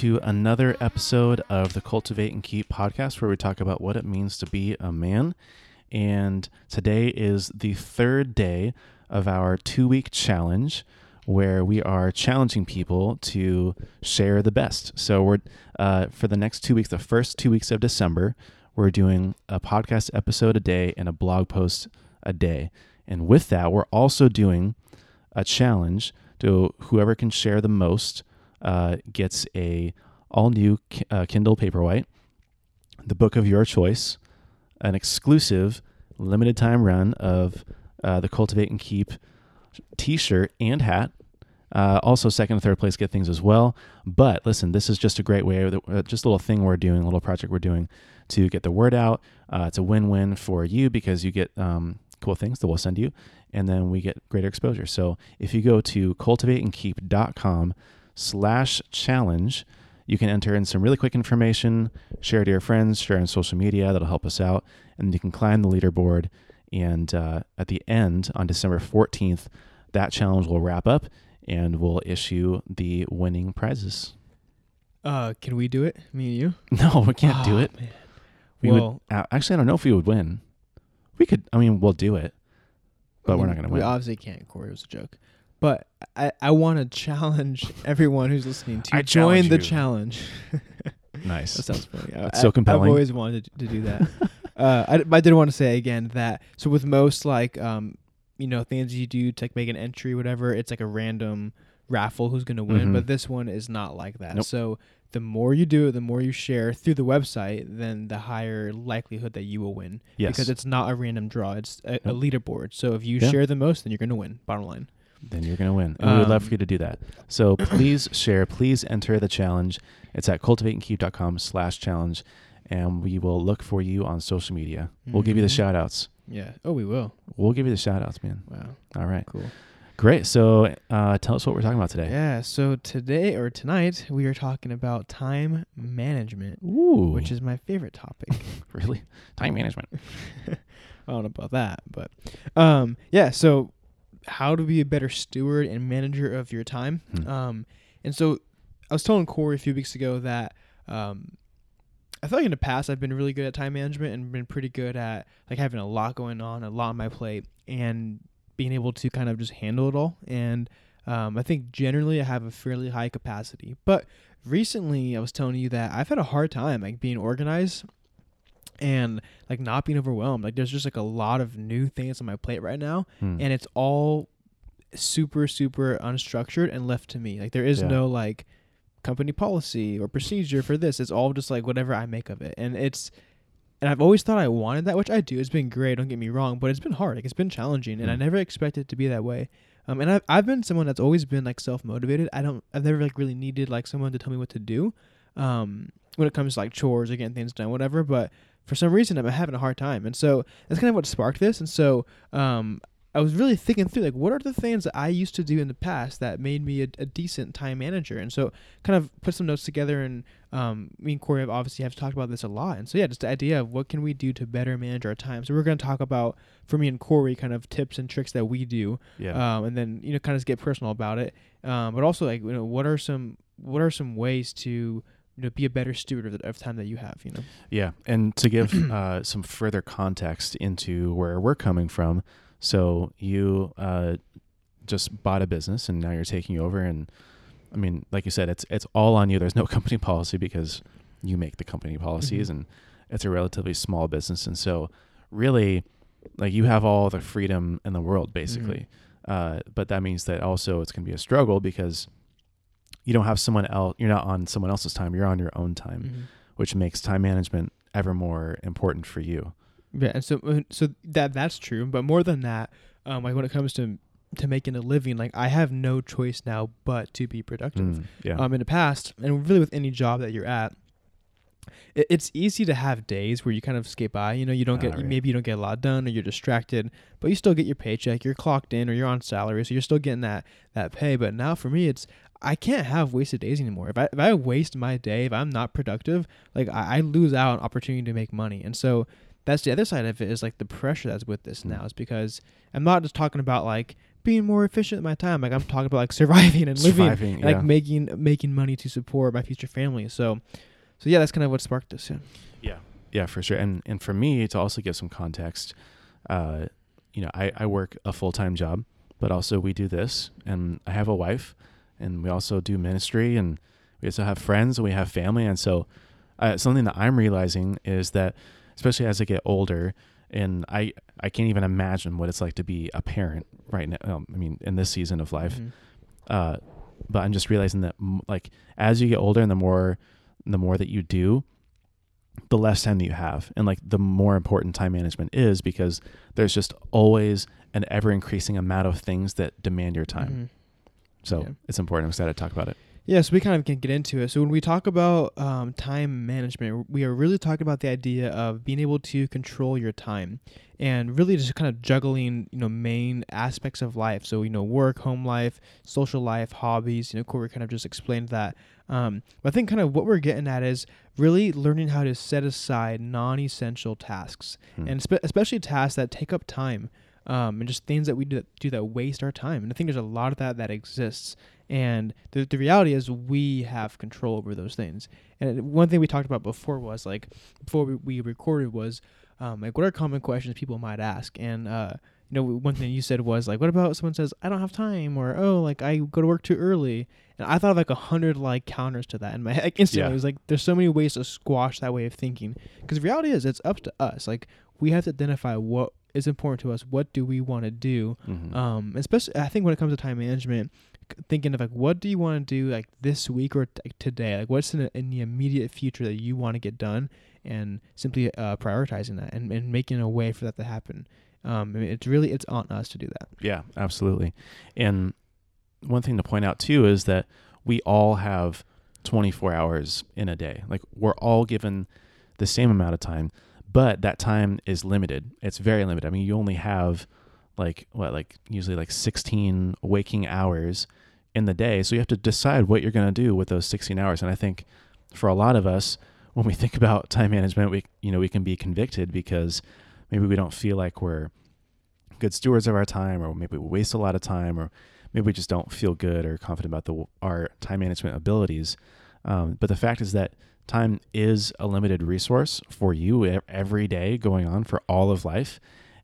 to another episode of the Cultivate and Keep podcast where we talk about what it means to be a man. And today is the third day of our two week challenge where we are challenging people to share the best. So, we're uh, for the next two weeks, the first two weeks of December, we're doing a podcast episode a day and a blog post a day. And with that, we're also doing a challenge to whoever can share the most uh, gets a all new uh, Kindle Paperwhite, the book of your choice, an exclusive limited time run of uh, the Cultivate and Keep T-shirt and hat. Uh, also, second and third place get things as well. But listen, this is just a great way, uh, just a little thing we're doing, a little project we're doing to get the word out. Uh, it's a win-win for you because you get um, cool things that we'll send you, and then we get greater exposure. So if you go to cultivateandkeep.com slash challenge. You can enter in some really quick information, share to your friends, share on social media. That'll help us out. And you can climb the leaderboard. And uh, at the end, on December 14th, that challenge will wrap up and we'll issue the winning prizes. Uh, can we do it? Me and you? No, we can't oh, do it. Man. We well, would actually. I don't know if we would win. We could. I mean, we'll do it, but mean, we're not going to win. We obviously can't. Corey it was a joke. But I, I want to challenge everyone who's listening to I join the you. challenge. nice. That sounds funny. I, so compelling. I've always wanted to, to do that. uh, I, I did want to say again that so with most like um you know things you do to like make an entry whatever it's like a random raffle who's gonna win, mm-hmm. but this one is not like that. Nope. So the more you do it, the more you share through the website, then the higher likelihood that you will win. Yes. Because it's not a random draw; it's a, a leaderboard. So if you yeah. share the most, then you're gonna win. Bottom line then you're going to win. And um, we would love for um, you to do that. So please share, please enter the challenge. It's at cultivateandkeep.com slash challenge. And we will look for you on social media. Mm-hmm. We'll give you the mm-hmm. shout outs. Yeah. Oh, we will. We'll give you the shout outs, man. Wow. All right. Cool. Great. So uh, tell us what we're talking about today. Yeah. So today or tonight, we are talking about time management, Ooh. which is my favorite topic. really? Time management. I don't know about that, but um, yeah. So how to be a better steward and manager of your time. Hmm. Um, and so I was telling Corey a few weeks ago that um, I feel like in the past I've been really good at time management and been pretty good at like having a lot going on, a lot on my plate, and being able to kind of just handle it all. And um, I think generally I have a fairly high capacity. But recently I was telling you that I've had a hard time like being organized and like not being overwhelmed. Like there's just like a lot of new things on my plate right now, hmm. and it's all super super unstructured and left to me. Like there is yeah. no like company policy or procedure for this. It's all just like whatever I make of it, and it's. And I've always thought I wanted that, which I do. It's been great. Don't get me wrong, but it's been hard. Like it's been challenging, and I hmm. never expected it to be that way. Um, and I've I've been someone that's always been like self motivated. I don't. I've never like really needed like someone to tell me what to do. Um, when it comes to like chores or getting things done, whatever. But for some reason I'm having a hard time. And so that's kind of what sparked this. And so um, I was really thinking through like what are the things that I used to do in the past that made me a, a decent time manager. And so kind of put some notes together and um, me and Corey have obviously have talked about this a lot. And so yeah, just the idea of what can we do to better manage our time. So we're going to talk about for me and Corey kind of tips and tricks that we do. Yeah. Um, and then you know kind of get personal about it. Um, but also like you know what are some what are some ways to you know be a better steward of, the, of time that you have you know yeah and to give uh, some further context into where we're coming from so you uh, just bought a business and now you're taking over and i mean like you said it's it's all on you there's no company policy because you make the company policies mm-hmm. and it's a relatively small business and so really like you have all the freedom in the world basically mm-hmm. uh, but that means that also it's going to be a struggle because you don't have someone else you're not on someone else's time you're on your own time mm-hmm. which makes time management ever more important for you yeah and so uh, so that that's true but more than that um like when it comes to to making a living like i have no choice now but to be productive mm, yeah. um in the past and really with any job that you're at it, it's easy to have days where you kind of skate by you know you don't get right. maybe you don't get a lot done or you're distracted but you still get your paycheck you're clocked in or you're on salary so you're still getting that that pay but now for me it's I can't have wasted days anymore. If I if I waste my day, if I'm not productive, like I, I lose out on opportunity to make money. And so that's the other side of it is like the pressure that's with this hmm. now is because I'm not just talking about like being more efficient with my time. Like I'm talking about like surviving and living, Surviving, and, like yeah. making making money to support my future family. So, so yeah, that's kind of what sparked this. Yeah. Yeah, yeah, for sure. And and for me to also give some context, uh, you know, I, I work a full time job, but also we do this, and I have a wife, and we also do ministry, and we also have friends, and we have family, and so uh, something that I'm realizing is that, especially as I get older, and I I can't even imagine what it's like to be a parent right now. Um, I mean, in this season of life, Mhm. uh, but I'm just realizing that m- like as you get older and the more the more that you do, the less time that you have, and like the more important time management is because there's just always an ever increasing amount of things that demand your time. Mhm. So Yeah. it's important. I'm excited to talk about it. Yeah, so we kind of can get into it. So when we talk about um, time management, we are really talking about the idea of being able to control your time, and really just kind of juggling, you know, main aspects of life. So you know, work, home life, social life, hobbies. You know, Corey kind of just explained that. Um, but I think kind of what we're getting at is really learning how to set aside non-essential tasks, Hmm. and spe- especially tasks that take up time. Um, and just things that we do, do that waste our time. And I think there's a lot of that that exists. And the, the reality is we have control over those things. And one thing we talked about before was like before we, we recorded was um, like what are common questions people might ask. And uh, you know one thing you said was like what about someone says I don't have time or oh like I go to work too early. And I thought of like a hundred like counters to that in my head. Like instantly, Yeah. it was like there's so many ways to squash that way of thinking. Because the reality is it's up to us. Like we have to identify what is important to us. What do we want to do? Mhm. um especially i think when it comes to time management c- thinking of like what do you want to do like this week or t- today like what's in, the in the immediate future that you want to get done and simply uh, prioritizing that and, and making a way for that to happen um I mean, it's really it's on us to do that Yeah, absolutely. And one thing to point out too is that we all have 24 hours in a day. Like we're all given the same amount of time, but that time is limited. It's very limited. I mean, you only have like what like usually like 16 waking hours in the day. So you have to decide what you're going to do with those 16 hours. And I think for a lot of us when we think about time management, we you know, we can be convicted because maybe we don't feel like we're good stewards of our time or maybe we waste a lot of time or maybe we just don't feel good or confident about the our time management abilities um, but the fact is that time is a limited resource for you every day going on for all of life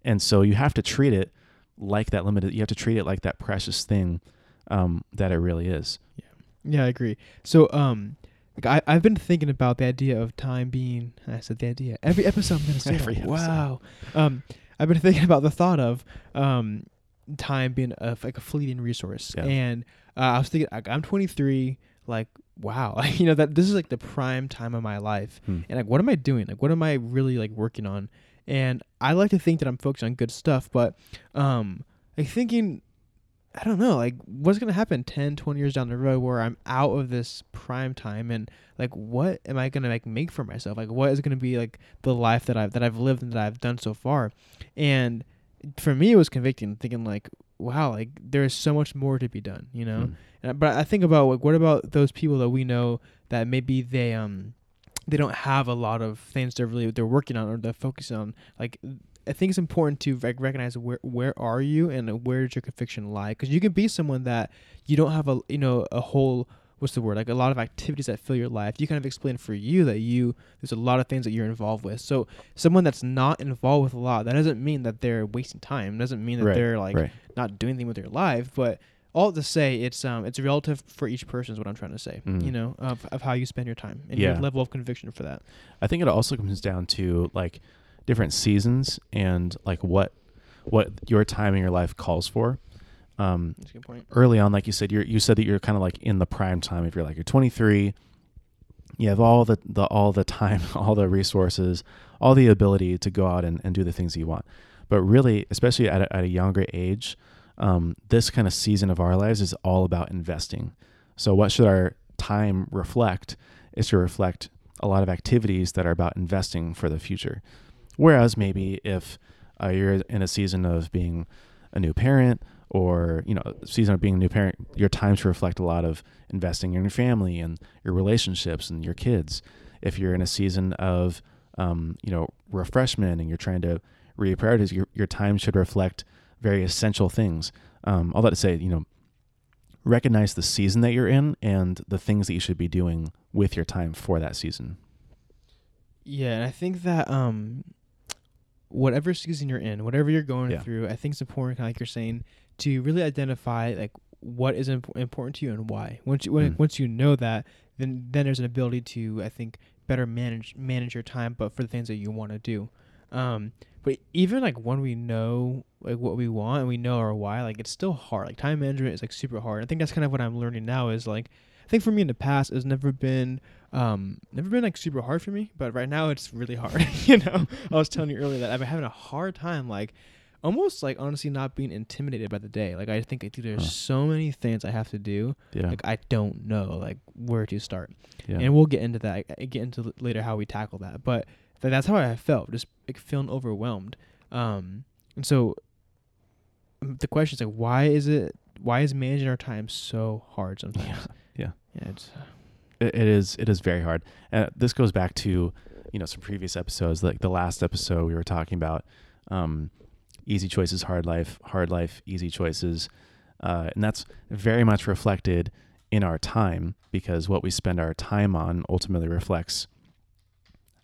and so you have to treat it like that limited you have to treat it like that precious thing um, that it really is. Yeah. Yeah, i agree. So um like I, I've been thinking about the idea of time being I said the idea every episode I'm gonna say Every episode. wow. Um I've been thinking about the thought of um time being a, like a fleeting resource. Yeah. and uh, I was thinking like, I'm 23 like wow. Like you know that this is like the prime time of my life. Hmm. and like what am I doing? Like what am I really like working on? And I like to think that I'm focused on good stuff but um like thinking I don't know, like what's gonna happen 10, 20 years down the road where I'm out of this prime time and like what am I gonna like make for myself? Like what is gonna be like the life that I've that I've lived and that I've done so far? And for me it was convicting, thinking like, wow, like there's so much more to be done, you know? Hmm. And, but I think about like what about those people that we know that maybe they um they don't have a lot of things they're really they're working on or they're focusing on. Like I think it's important to rec- recognize where where are you and where does your conviction lie because you can be someone that you don't have a you know a whole what's the word like a lot of activities that fill your life you kind of explain for you that you there's a lot of things that you're involved with so someone that's not involved with a lot that doesn't mean that they're wasting time doesn't mean that Right, they're like right not doing anything with their life but all to say it's um it's relative for each person is what i'm trying to say Mhm. you know of, of how you spend your time and Yeah. your level of conviction for that I think it also comes down to like different seasons and like what what your time in your life calls for. Um, that's a good point early on, like you said, you're you said that you're kind of like in the prime time. If you're like you're 23, you have all the, the all the time, all the resources, all the ability to go out and, and do the things that you want. But really, especially at a, at a younger age, um, this kind of season of our lives is all about investing. So, what should our time reflect? Is to reflect a lot of activities that are about investing for the future. Whereas maybe if uh, you're in a season of being a new parent or you know season of being a new parent your time to reflect a lot of investing in your family and your relationships and your kids if you're in a season of um, you know refreshment and you're trying to reprioritize your, your time should reflect very essential things um, all that to say, you know, recognize the season that you're in and the things that you should be doing with your time for that season. Yeah, and I think that um, whatever season you're in, whatever you're going Yeah. through, I think it's important, kind of like you're saying, to really identify like what is imp- important to you and why. Once you when, Mm. once you know that, then then there's an ability to I think better manage manage your time, but for the things that you want to do. Um, but even like when we know like what we want and we know our why, like it's still hard. Like time management is like super hard. I think that's kind of what I'm learning now. Is like I think for me in the past, it's never been um never been like super hard for me, but right now it's really hard. you know, I was telling you earlier that I've been having a hard time like almost like honestly not being intimidated by the day. Like I think dude, there's Huh. so many things I have to do. Yeah. Like I don't know like where to start. yeah. And we'll get into that. I get into later how we tackle that. But th- that's how I felt, just like feeling overwhelmed. Um, and so the question is like, why is it? Why is managing our time so hard sometimes? Yeah. Yeah. Yeah. It's, it, is it is very hard. Uh, this goes back to you know some previous episodes, like the last episode we were talking about um, easy choices, hard life, hard life, easy choices, uh, and that's very much reflected in our time because what we spend our time on ultimately reflects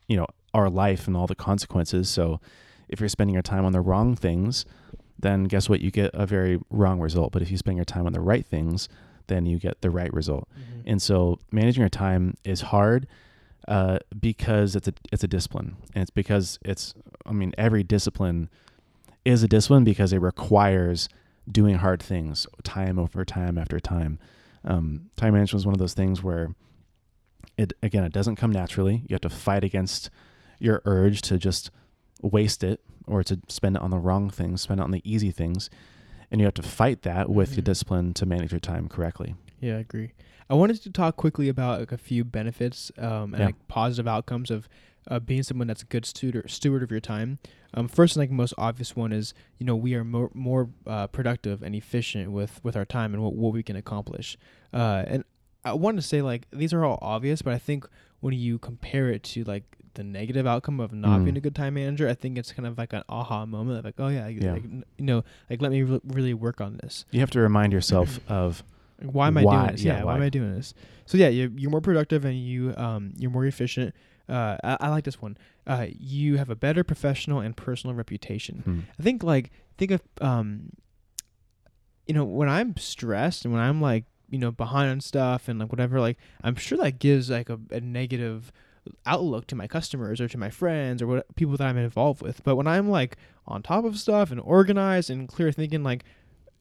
you know our life and all the consequences. So if you're spending your time on the wrong things, then guess what? You get a very wrong result. But if you spend your time on the right things, then you get the right result. Mhm. And so managing your time is hard uh, because it's a it's a discipline, and it's because it's I mean every discipline is a discipline because it requires doing hard things time over time after time. Um, time management is one of those things where it again it doesn't come naturally. You have to fight against your urge to just waste it or to spend it on the wrong things, spend it on the easy things, and you have to fight that with your Mhm. discipline to manage your time correctly. Yeah, I agree. I wanted to talk quickly about like a few benefits um, and Yeah. like positive outcomes of uh, being someone that's a good steward steward of your time. Um, first and like most obvious one is you know we are more more uh, productive and efficient with with our time and what, what we can accomplish. Uh, and I wanted to say like these are all obvious, but I think when you compare it to like the negative outcome of not Mm. being a good time manager, I think it's kind of like an aha moment of like oh yeah, Yeah. Like, you know like let me re- really work on this. You have to remind yourself of why am I Why- doing this? yeah, Yeah, why. why? am I doing this? So yeah, you're, you're more productive and you um you're more efficient. Uh, I, I like this one. Uh, you have a better professional and personal reputation. hmm, I think like think of um, you know, when I'm stressed and when I'm like you know behind on stuff and like whatever, like I'm sure that gives like a, a negative outlook to my customers or to my friends or what people that I'm involved with. But when I'm like on top of stuff and organized and clear thinking, like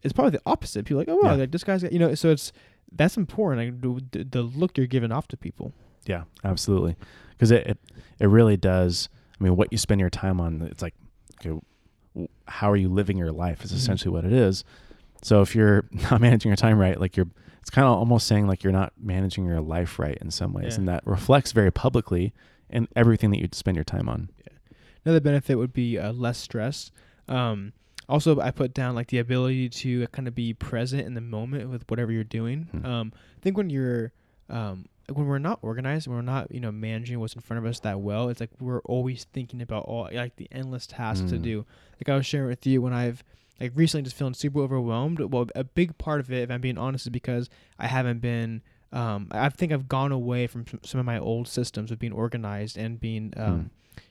it's probably the opposite. People are like, oh wow, Yeah. like this guy's got you know. So it's that's important. Like the, the look you're giving off to people. yeah, absolutely, because it, it it really does. I mean, what you spend your time on, it's like, okay, how are you living your life? Is Mhm. essentially what it is. So if you're not managing your time right, like you're, it's kind of almost saying like you're not managing your life right in some ways, Yeah. and that reflects very publicly in everything that you spend your time on. Another benefit would be uh, less stress. Um, also, I put down like the ability to kind of be present in the moment with whatever you're doing. Hmm. Um, I think when you're um, when we're not organized, and we're not you know managing what's in front of us that well, it's like we're always thinking about all like the endless tasks to Mm. do. Like I was sharing with you when I've like recently just feeling super overwhelmed. Well, a big part of it, if I'm being honest, is because I haven't been. Um, I think I've gone away from some- of my old systems of being organized and being um,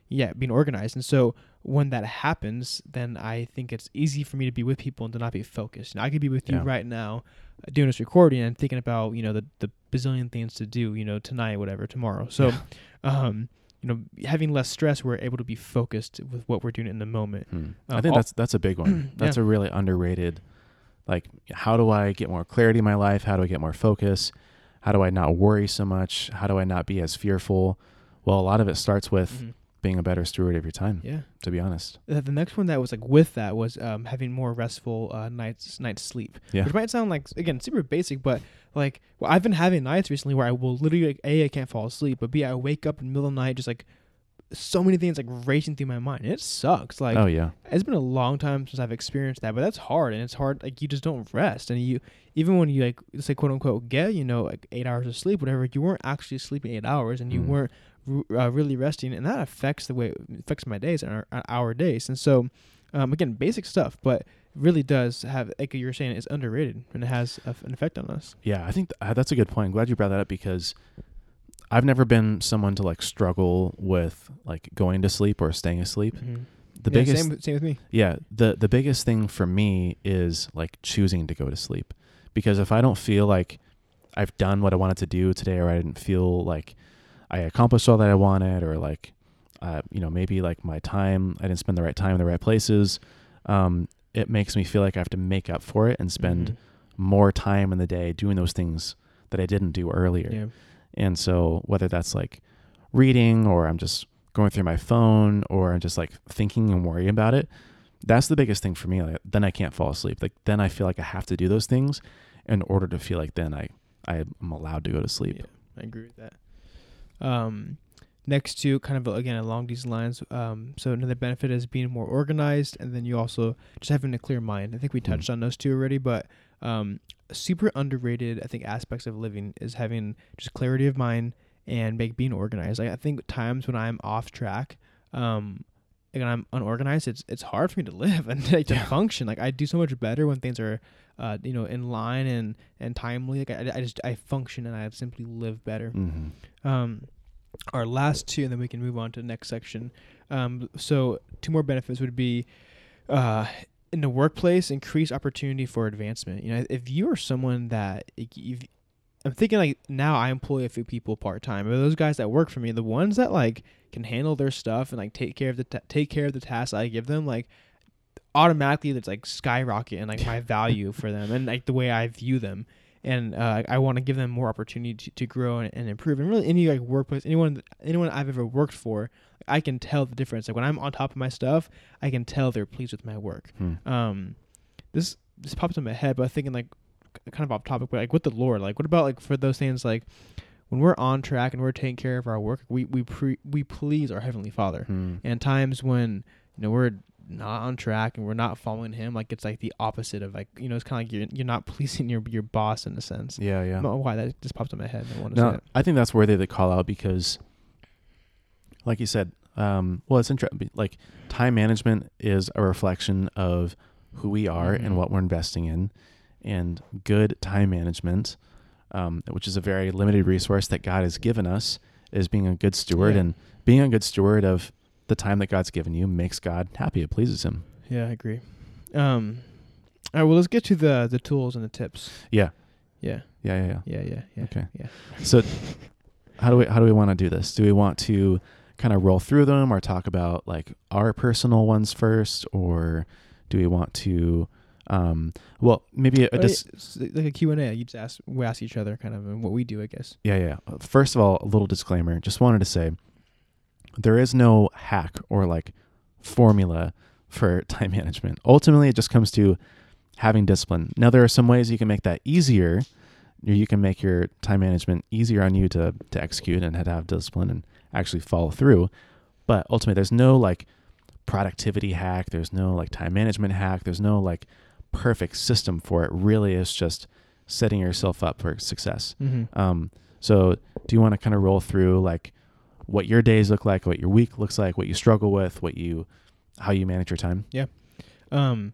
yeah, being organized. And so when that happens, then I think it's easy for me to be with people and to not be focused. And I could be with you right now uh, doing this recording and thinking about, you know, the, the bazillion things to do, you know, tonight, whatever, tomorrow. So, Yeah. um, you know, having less stress, we're able to be focused with what we're doing in the moment. Hmm. I Um, think al- that's that's a big one. That's a really underrated. Like, how do I get more clarity in my life? How do I get more focus? How do I not worry so much? How do I not be as fearful? Well, a lot of it starts with Mhm. being a better steward of your time. Yeah. To be honest. Uh, the next one that was like with that was um, having more restful uh, nights night's sleep. Yeah. Which might sound like again super basic, but like well, I've been having nights recently where I will literally like, a I can't fall asleep, but b I wake up in the middle of the night just like so many things like racing through my mind. It sucks. Like oh yeah. it's been a long time since I've experienced that, but that's hard, and it's hard. Like you just don't rest, and you even when you like say quote unquote get you know like eight hours of sleep, whatever, you weren't actually sleeping eight hours, and you Mm. weren't r- uh, really resting, and that affects the way it affects my days and our, our days. And so, um, again, basic stuff, but really does have, like you were saying, it's underrated and it has a, an effect on us. Yeah, I think th- uh, that's a good point. I'm glad you brought that up because I've never been someone to like struggle with like going to sleep or staying asleep. Mhm. The Yeah, biggest same, same with me. Yeah, the the biggest thing for me is like choosing to go to sleep. Because if I don't feel like I've done what I wanted to do today or I didn't feel like I accomplished all that I wanted or like uh, you know, maybe like my time I didn't spend the right time in the right places, um, it makes me feel like I have to make up for it and spend Mhm. more time in the day doing those things that I didn't do earlier. Yeah. And so whether that's like reading or I'm just going through my phone or I'm just like thinking and worrying about it, that's the biggest thing for me. Like, then I can't fall asleep. Like then I feel like I have to do those things in order to feel like then I I'm allowed to go to sleep. Yeah, I agree with that. Um, next to kind of again along these lines, um, so another benefit is being more organized, and then you also just having a clear mind. I think we Hmm. touched on those two already, but um, super underrated. I think aspects of living is having just clarity of mind and make being organized. Like I think times when I'm off track, um, and I'm unorganized, it's it's hard for me to live and like, to Yeah. function. Like I do so much better when things are, uh, you know, in line and and timely. Like I, I just I function and I simply live better. Mm-hmm. Um, our last two, and then we can move on to the next section. Um, so two more benefits would be, uh, in the workplace, increase opportunity for advancement. You know, if you are someone that you've, I'm thinking like now I employ a few people part time. But those guys that work for me, the ones that like can handle their stuff and like take care of the ta- take care of the tasks I give them, like automatically it's like skyrocket and like my value for them and like the way I view them. And uh, I want to give them more opportunity to, to grow and, and improve. And really, any like workplace, anyone, anyone I've ever worked for, I can tell the difference. Like when I'm on top of my stuff, I can tell they're pleased with my work. Hmm. Um, this this pops in my head, but I'm thinking like kind of off topic, but like with the Lord, like what about like for those things like when we're on track and we're taking care of our work, we we pre- we please our heavenly Father. Hmm. And times when you know we're not on track and we're not following Him, like it's like the opposite of like you know it's kind of like you're you're not pleasing your your boss in a sense. Yeah, yeah. why that just popped in my head. I want to say No. I think that's worthy to call out because, like you said, um, well, it's interesting. Like time management is a reflection of who we are Mhm. and what we're investing in, and good time management, um, which is a very limited resource that God has given us, is being a good steward Yeah. and being a good steward of the time that God's given you makes God happy. It pleases Him. Yeah, I agree. Um, all right, well, let's get to the the tools and the tips. Yeah, Yeah, yeah, yeah, yeah. yeah, yeah, yeah. Okay. Yeah. So, how do we how do we want to do this? Do we want to kind of roll through them, or talk about like our personal ones first, or do we want to? Um, well, maybe a, Oh, dis- like a Q and A. You just ask, we ask each other kind of and what we do, I guess. yeah, yeah. First of all, a little disclaimer. Just wanted to say, there is no hack or like formula for time management. Ultimately, it just comes to having discipline. Now, there are some ways you can make that easier. You you can make your time management easier on you to to execute and to have discipline and actually follow through. But ultimately, there's no like productivity hack. There's no like time management hack. There's no like perfect system for it. Really, it's just setting yourself up for success. Mm-hmm. Um, so do you want to kind of roll through like what your days look like, what your week looks like, what you struggle with, what you, how you manage your time? Yeah. Um,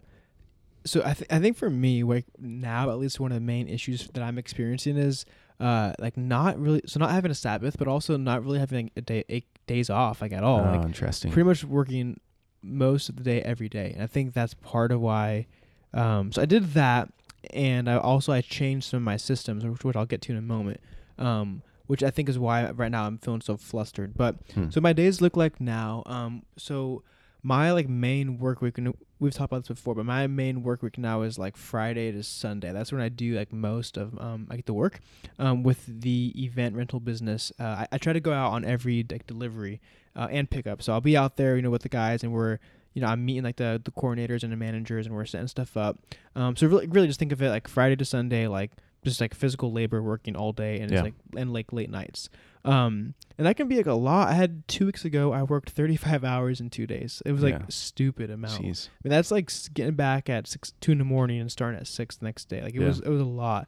so I th- I think for me, like now at least one of the main issues that I'm experiencing is uh like not really so not having a Sabbath, but also not really having a day eight days off like at all. oh, like interesting. pretty much working most of the day every day and i think that's part of why um so i did that and i also i changed some of my systems which, which i'll get to in a moment um which i think is why right now i'm feeling so flustered. But Hmm. so my days look like now um so my like main work week and we've talked about this before but my main work week now is like friday to sunday. That's when i do like most of um i get to work um with the event rental business. Uh, I, I try to go out on every like delivery uh, and pickup. So i'll be out there you know with the guys and we're you know i'm meeting like the the coordinators and the managers and we're setting stuff up. Um so really really just think of it like friday to sunday like just like physical labor working all day and Yeah. it's like and like late nights um and that can be like a lot i had two weeks ago i worked 35 hours in two days it was like Yeah. a stupid amount Jeez. I mean, that's like getting back at six, two in the morning and starting at six the next day. Like it Yeah. was, it was a lot.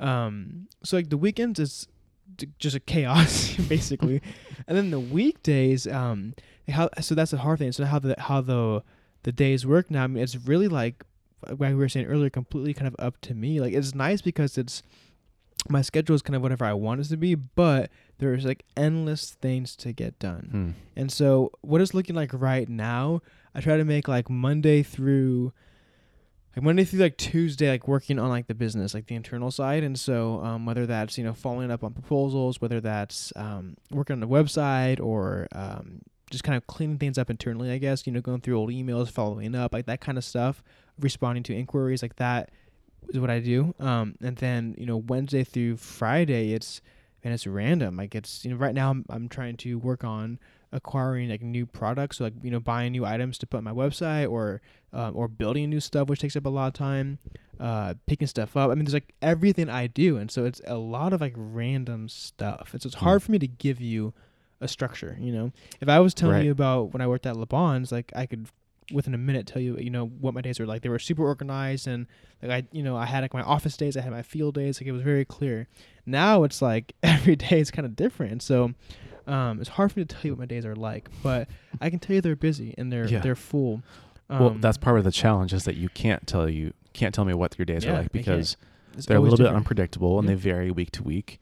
Um, so like the weekends is just a chaos basically, and then the weekdays, um, how so that's the hard thing. So how the how the the days work now. I mean, it's really like like we were saying earlier, completely kind of up to me. Like it's nice because it's my schedule is kind of whatever I want it to be, but there's like endless things to get done. Hmm. And so what it's looking like right now, I try to make like Monday through like Monday through like Tuesday, like working on like the business, like the internal side. And so um, whether that's, you know, following up on proposals, whether that's um, working on the website or um, just kind of cleaning things up internally, I guess, you know, going through old emails, following up, like that kind of stuff, responding to inquiries like that is what I do. Um, and then, you know, Wednesday through Friday, it's, and it's random. Like it's, you know, right now I'm, I'm trying to work on acquiring like new products, so like you know buying new items to put on my website or um, or building new stuff, which takes up a lot of time. Uh, picking stuff up. I mean, there's like everything I do, and so it's a lot of like random stuff. It's it's hard for me to give you a structure. You know, if I was telling Right. you about when I worked at Le Bon's, like I could within a minute tell you you know what my days were like they were super organized and like i you know i had like my office days i had my field days like it was very clear now it's like every day is kind of different so um, it's hard for me to tell you what my days are like, but I can tell you they're busy and they're Yeah. they're full. Um, well, that's part of the challenge is that you can't tell you can't tell me what your days Yeah, are like because they're a little bit unpredictable and Yeah. they vary week to week,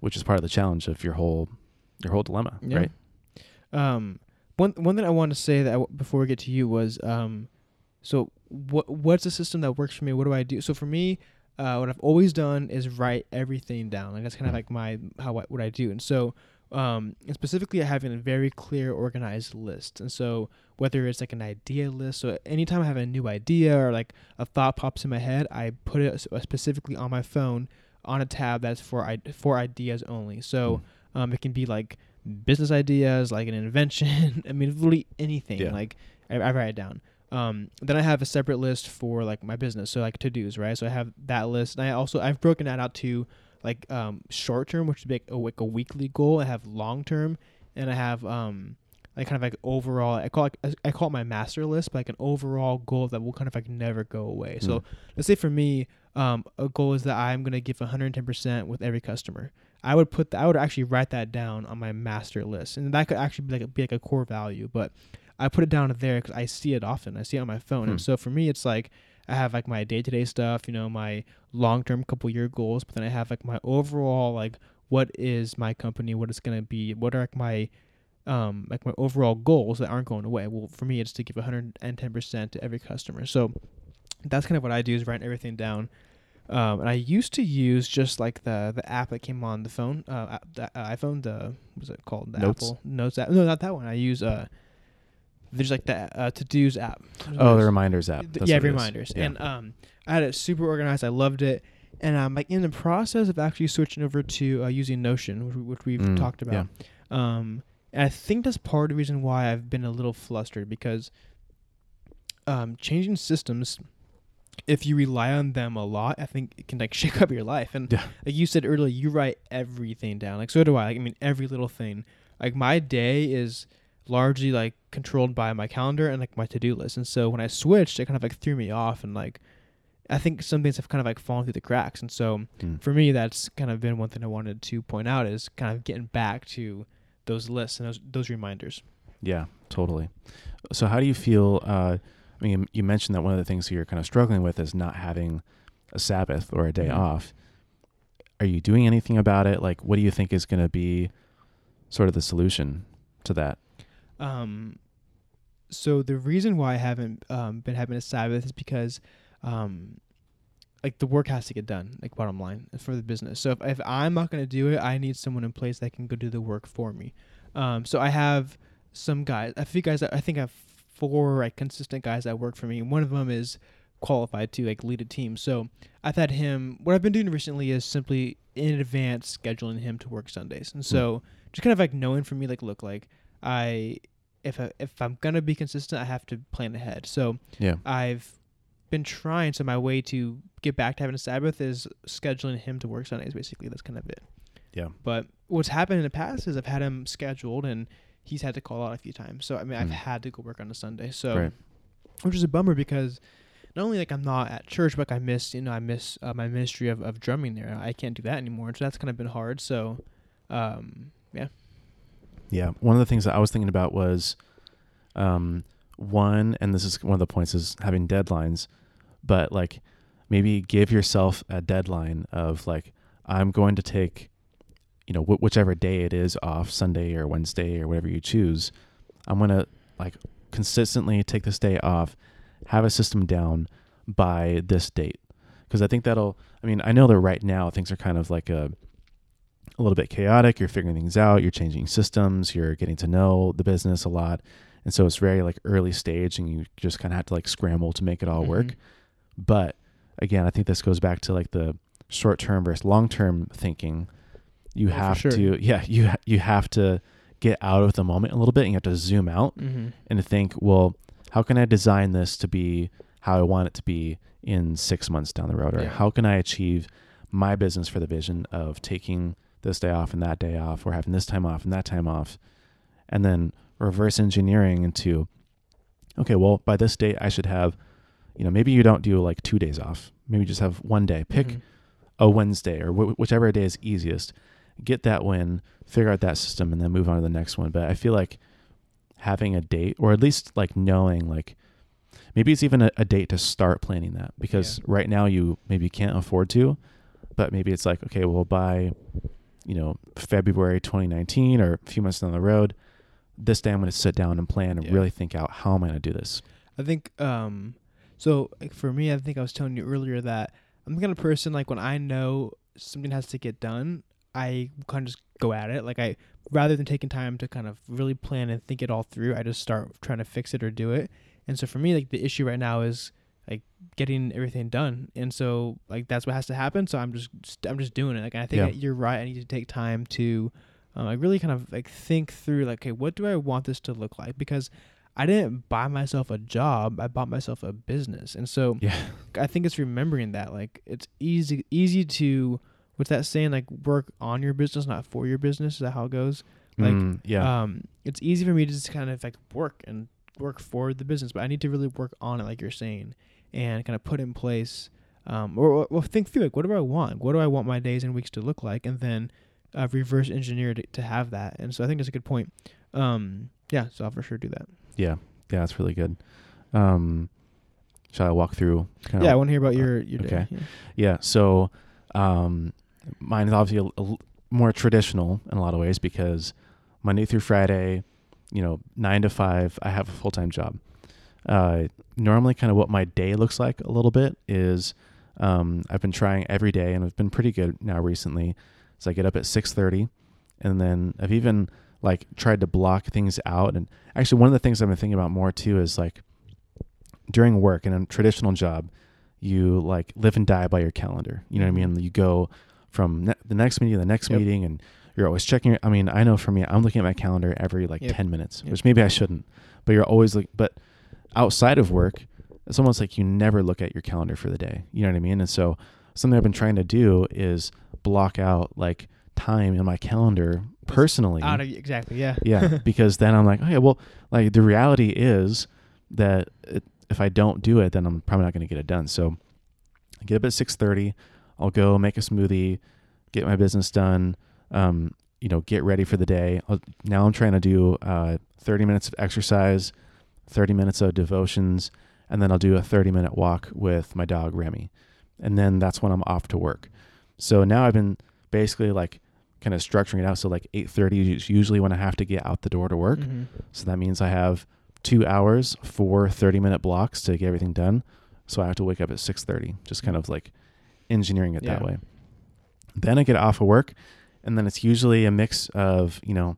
which is part of the challenge of your whole your whole dilemma, Yeah. right? Um, one one thing I want to say that I w- before we get to you was um, so what what's a system that works for me? What do I do? So for me, uh, what I've always done is write everything down. Like that's kind of Mm. like my how I, what I do. And so um, and specifically having a very clear, organized list. And so whether it's like an idea list, so anytime I have a new idea or like a thought pops in my head, I put it uh, specifically on my phone on a tab that's for I- for ideas only. So um, it can be like business ideas, like an invention. I mean, literally anything. Yeah. Like I, I write it down. Um, then I have a separate list for like my business, so like to dos, right? So I have that list, and I also I've broken that out to like um, short term, which would be like a, like a weekly goal. I have long term, and I have um like kind of like overall. I call it I call it my master list, but like an overall goal that will kind of like never go away. So Mm. let's say for me, um, a goal is that I'm gonna give 110% with every customer. I would put that, I would actually write that down on my master list, and that could actually be like a, be like a core value. But I put it down there because I see it often. I see it on my phone, Hmm. and so for me, it's like I have like my day to day stuff, you know, my long term couple year goals, but then I have like my overall like what is my company, what it's gonna be, what are like my um like my overall goals that aren't going away. Well, for me, it's to give 110% to every customer. So that's kind of what I do is write everything down. Um, and I used to use just like the the app that came on the phone, uh, the uh, iPhone. The what's it called? The Notes? Apple Notes app. No, not that one. I use uh, there's like the uh, to dos app. Oh, the reminders app. That's yeah, what reminders. Yeah. And um, I had it super organized. I loved it, and I'm like in the process of actually switching over to uh, using Notion, which, which we've Mm, talked about. Yeah. Um, and I think that's part of the reason why I've been a little flustered because um, changing systems, if you rely on them a lot, I think it can like shake up your life. And Yeah. like you said earlier, you write everything down. Like so do I. Like, I mean, every little thing. Like my day is largely like controlled by my calendar and like my to do list. And so when I switched, it kind of like threw me off and like. I think some things have kind of like fallen through the cracks, and so Mm. for me, that's kind of been one thing I wanted to point out is kind of getting back to those lists and those those reminders. Yeah, totally. So, how do you feel? Uh, I mean, you mentioned that one of the things you're kind of struggling with is not having a Sabbath or a day Mhm. off. Are you doing anything about it? Like, what do you think is going to be sort of the solution to that? Um, so the reason why I haven't um, been having a Sabbath is because, um, like the work has to get done. Like bottom line for the business. So if if I'm not gonna do it, I need someone in place that can go do the work for me. Um, so I have some guys. I think guys. that- I think I have four like consistent guys that work for me. One of them is qualified to like lead a team. So I've had him. What I've been doing recently is simply in advance scheduling him to work Sundays, and hmm. so just kind of like knowing for me, like look, like I if I, if I'm gonna be consistent, I have to plan ahead. So Yeah. I've been trying. So my way to get back to having a Sabbath is scheduling him to work Sundays. Basically, that's kind of it. Yeah. But what's happened in the past is I've had him scheduled and he's had to call out a few times. So I mean, I've Mm. had to go work on a Sunday. So Right. which is a bummer because not only like I'm not at church, but like I miss you know I miss uh, my ministry of, of drumming there. I can't do that anymore, so that's kind of been hard. So, um, yeah, Yeah. One of the things that I was thinking about was um, one, and this is one of the points is having deadlines, but like maybe give yourself a deadline of like I'm going to take you know wh- whichever day it is off Sunday or Wednesday or whatever you choose I'm going to like consistently take this day off have a system down by this date. Because I think that'll I mean I know that right now things are kind of like a a little bit chaotic. You're figuring things out. You're changing systems. You're getting to know the business a lot. And so it's very like early stage and you just kind of have to like scramble to make it all work. Mhm. but again i think this goes back to like the short term versus long term thinking you Oh, have sure. to yeah you you have to get out of the moment a little bit and you have to zoom out Mm-hmm. and to think well how can i design this to be how i want it to be in six months down the road or Yeah. how can i achieve my business for the vision of taking this day off and that day off or having this time off and that time off and then reverse engineering into okay well by this date i should have you know maybe you don't do like two days off maybe you just have one day pick Mhm. a wednesday or wh- whichever day is easiest get that win figure out that system and then move on to the next one. But i feel like having a date or at least like knowing like maybe it's even a, a date to start planning that because right now you maybe can't afford to but maybe it's like okay well by you know february 2019 or a few months down the road this day i'm going to sit down and plan and Yeah. really think out how am i going to do this? I think um so like for me I think I was telling you earlier that I'm the kind of person like when I know something has to get done, I kind of just go at it. Like I rather than taking time to kind of really plan and think it all through, I just start trying to fix it or do it. And so for me like the issue right now is like getting everything done. And so like that's what has to happen, so I'm just I'm just doing it. Like I think Yeah. you're right. I need to take time to um, like really kind of like think through like okay, what do I want this to look like? Because I didn't buy myself a job. I bought myself a business. And so yeah I think it's remembering that like it's easy easy to what's that saying like work on your business not for your business. Is that how it goes? Like Mm, yeah. um it's easy for me to just kind of like work and work for the business but I need to really work on it like you're saying and kind of put in place um or, or well think through like what do I want? What do I want my days and weeks to look like? And then uh, reverse engineer to, to have that. And so I think that's a good point. Um yeah so I'll for sure do that. Yeah. Yeah that's really good. Um shall i walk through kind yeah I want to hear about your your day. Okay. yeah. Yeah. So, um, mine is obviously a, a more traditional in a lot of ways because Monday through Friday, you know, nine to five, I have a full time job. Uh, normally, kind of what my day looks like a little bit is um, I've been trying every day and I've been pretty good now recently. So I get up at six thirty, and then I've even like tried to block things out. And actually, one of the things I've been thinking about more too is like during work in a traditional job, you like live and die by your calendar. You know what I Mhm. mean? You go from ne- the next meeting to the next Yep. meeting, and you're always checking. Your, I mean, I know for me, I'm looking at my calendar every like Yep. ten minutes, Yep. which maybe I shouldn't. But you're always like, but outside of work, it's almost like you never look at your calendar for the day. You know what I mean? And so something I've been trying to do is block out like time in my calendar personally out of exactly yeah yeah because then i'm like okay well like the reality is that it, if i don't do it then i'm probably not going to get it done so I get up at 6.30 i'll go make a smoothie get my business done um, you know get ready for the day. I'll, now i'm trying to do uh, 30 minutes of exercise 30 minutes of devotions and then i'll do a 30 minute walk with my dog remy. And then that's when i'm off to work. So now i've been basically like kind of structuring it out. So like 8.30 is usually when i have to get out the door to work. Mhm. so that means I have two hours for 30 minute blocks to get everything done. So I have to wake up at 6:30, just kind of like engineering it that way. Then I get off of work, and then it's usually a mix of you know,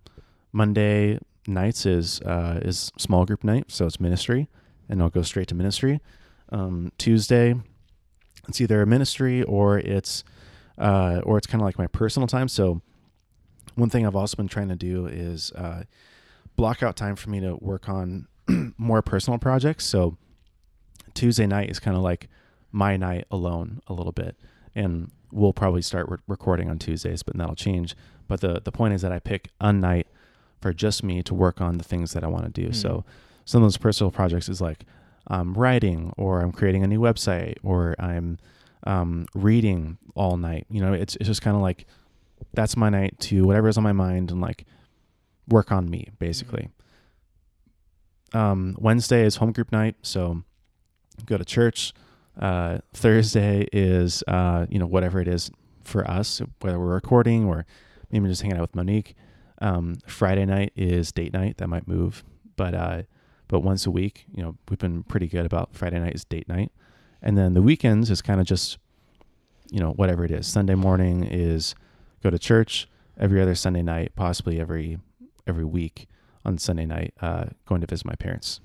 Monday nights is uh, is small group night, so it's ministry, and I'll go straight to ministry. Um, Tuesday, it's either a ministry or it's uh, or it's kind of like my personal time. So one thing I've also been trying to do is uh, block out time for me to work on more personal projects. So Tuesday night is kind of like my night alone a little bit, and we'll probably start re- recording on Tuesdays, but that'll change. But the the point is that I pick a night for just me to work on the things that I want to do. Hmm. So some of those personal projects is like I'm writing, or I'm creating a new website, or I'm um, reading all night. You know, it's it's just kind of like that's my night to whatever is on my mind and like work on me basically. Um, Wednesday is home group night, so go to church, Uh, Thursday is uh, you know whatever it is for us, whether we're recording or maybe just hanging out with Monique. Um, Friday night is date night. That might move, but uh, but once a week, you know, we've been pretty good about Friday night is date night, and then the weekends is kind of just you know whatever it is. Sunday morning is go to church. Every other Sunday night, possibly every every week on Sunday night, uh, going to visit my parents.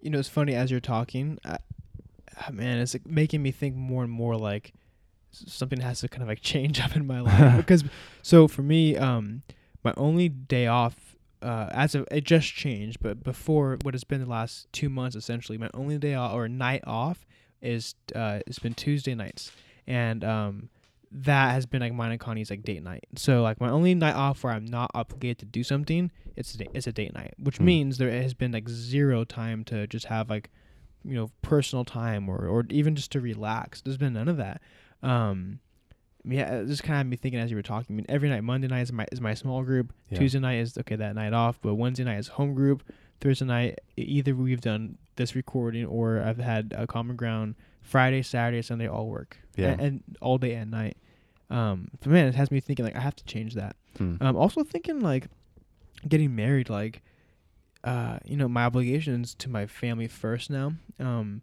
You know, it's funny as you're talking, man, it's like making me think more and more like something has to kind of like change up in my life because so for me, um, my only day off, uh, as of it just changed, but before what has been the last two months, essentially, my only day off or night off is uh, it's been Tuesday nights, and um, that has been like mine and Connie's like date night. So like my only night off where I'm not obligated to do something, it's a it's a date night, which Hmm. means there has been like zero time to just have like you know personal time or or even just to relax. There's been none of that. Um, yeah, it just kind of had me thinking as you were talking. I mean, every night, Monday night is my is my small group. Yeah. Tuesday night is okay that night off, but Wednesday night is home group. Thursday night, either we've done this recording or I've had a common ground. Friday, Saturday, Sunday, all work. Yeah. and, and all day and night. Um, but man, it has me thinking like I have to change that. Hmm. Um, also thinking like getting married, like, uh, you know, my obligations to my family first now. Um,